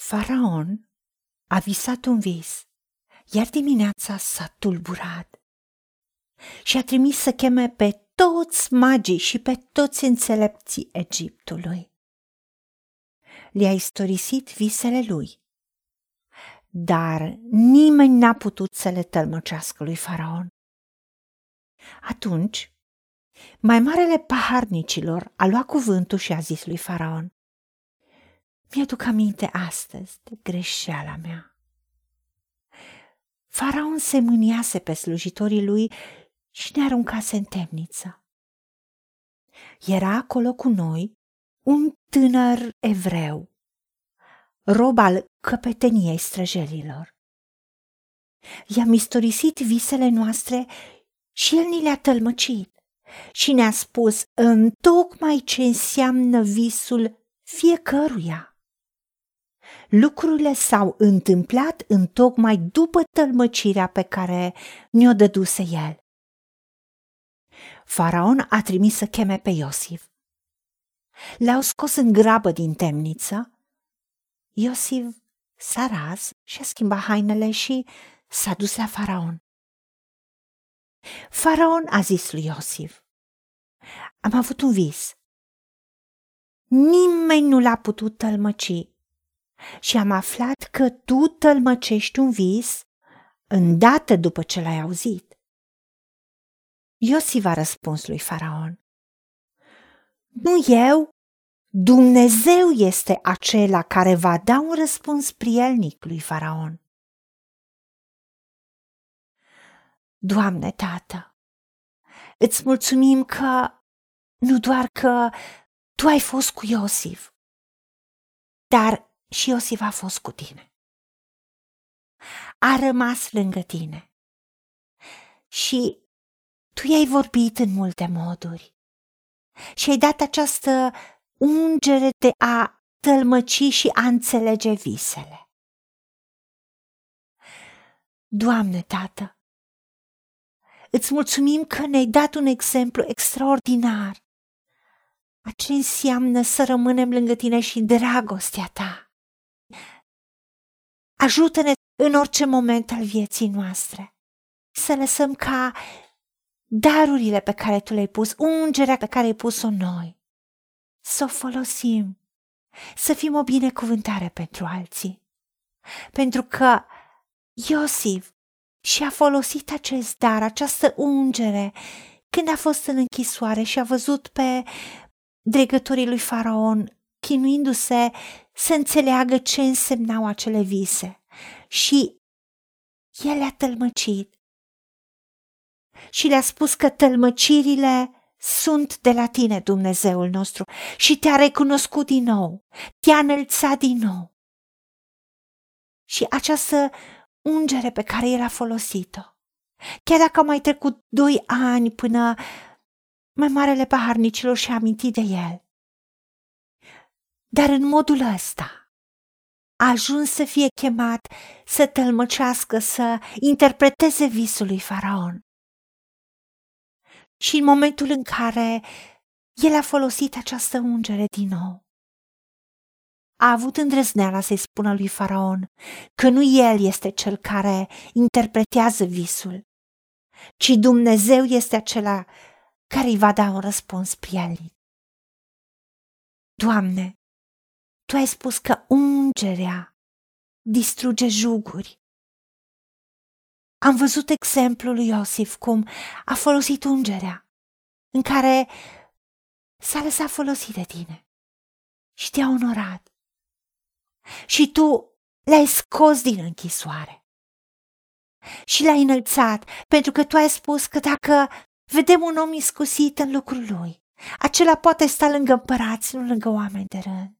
Faraon a visat un vis, iar dimineața s-a tulburat și a trimis să cheme pe toți magii și pe toți înțelepții Egiptului. Le-a istorisit visele lui, dar nimeni n-a putut să le tălmăcească lui Faraon. Atunci, mai marele paharnicilor a luat cuvântul și a zis lui Faraon, Mi-aduc aminte astăzi de greșeala mea. Faraon se mâniase pe slujitorii lui și ne aruncase în temniță. Era acolo cu noi un tânăr evreu, rob al căpeteniei străjelilor. I-am istorisit visele noastre și el ni le-a tălmăcit și ne-a spus în tocmai ce înseamnă visul fiecăruia. Lucrurile s-au întâmplat în tocmai după tălmăcirea pe care ne-o dăduse el. Faraon a trimis să cheme pe Iosif. L-au scos în grabă din temniță. Iosif s-a ras și a schimbat hainele și s-a dus la Faraon. Faraon a zis lui Iosif, am avut un vis. Nimeni nu l-a putut tălmăci și am aflat că tu tălmăcești un vis îndată după ce l-ai auzit. Iosif a răspuns lui Faraon, Nu eu, Dumnezeu este acela care va da un răspuns prielnic lui Faraon. Doamne, Tată, îți mulțumim că nu doar că tu ai fost cu Iosif, dar și Iosif a fost cu tine. A rămas lângă tine. Și tu i-ai vorbit în multe moduri. Și ai dat această ungere de a tălmăci și a înțelege visele. Doamne, Tată, îți mulțumim că ne-ai dat un exemplu extraordinar a ce înseamnă să rămânem lângă tine și în dragostea ta. Ajută-ne în orice moment al vieții noastre să lăsăm ca darurile pe care tu le-ai pus, ungerea pe care ai pus-o noi, să o folosim, să fim o binecuvântare pentru alții. Pentru că Iosif și-a folosit acest dar, această ungere, când a fost în închisoare și a văzut pe dregătorii lui Faraon chinuindu-se să înțeleagă ce însemnau acele vise. Și el le-a tălmăcit și le-a spus că tălmăcirile sunt de la tine, Dumnezeul nostru, și te-a recunoscut din nou, te-a înălțat din nou. Și această ungere pe care el a folosit-o, chiar dacă au mai trecut doi ani până mai marele paharnicilor și-a amintit de el. Dar în modul ăsta a ajuns să fie chemat să tălmăcească, să interpreteze visul lui Faraon. Și în momentul în care el a folosit această ungere din nou, a avut îndrăzneala să-i spună lui Faraon că nu el este cel care interpretează visul, ci Dumnezeu este acela care îi va da un răspuns prielnic. Doamne, Tu ai spus că ungerea distruge juguri. Am văzut exemplul lui Iosif cum a folosit ungerea, în care s-a lăsat folosit de tine și te-a onorat. Și tu l-ai scos din închisoare și l-ai înălțat, pentru că tu ai spus că dacă vedem un om iscusit în lucrul lui, acela poate sta lângă împărați, nu lângă oameni de rând.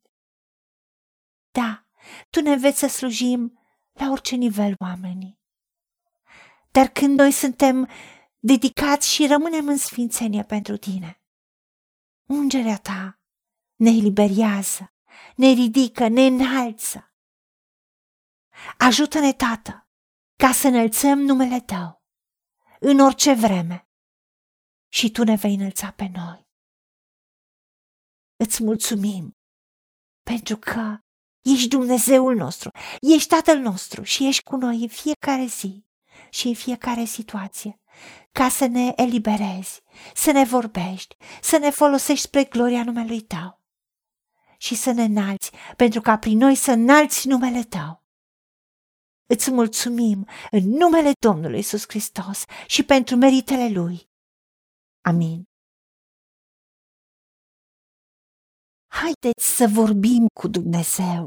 Da, tu ne înveți să slujim la orice nivel oamenii. Dar când noi suntem dedicați și rămânem în sfințenie pentru tine, ungerea ta ne eliberează, ne ridică, ne înalță. Ajută-ne, Tată, ca să înălțăm numele Tău în orice vreme și Tu ne vei înălța pe noi. Îți mulțumim pentru că Ești Dumnezeul nostru, ești Tatăl nostru și ești cu noi în fiecare zi și în fiecare situație, ca să ne eliberezi, să ne vorbești, să ne folosești spre gloria numelui Tău și să ne înalți, pentru ca prin noi să înalți numele Tău. Îți mulțumim în numele Domnului Isus Hristos și pentru meritele Lui. Amin. Haideți să vorbim cu Dumnezeu,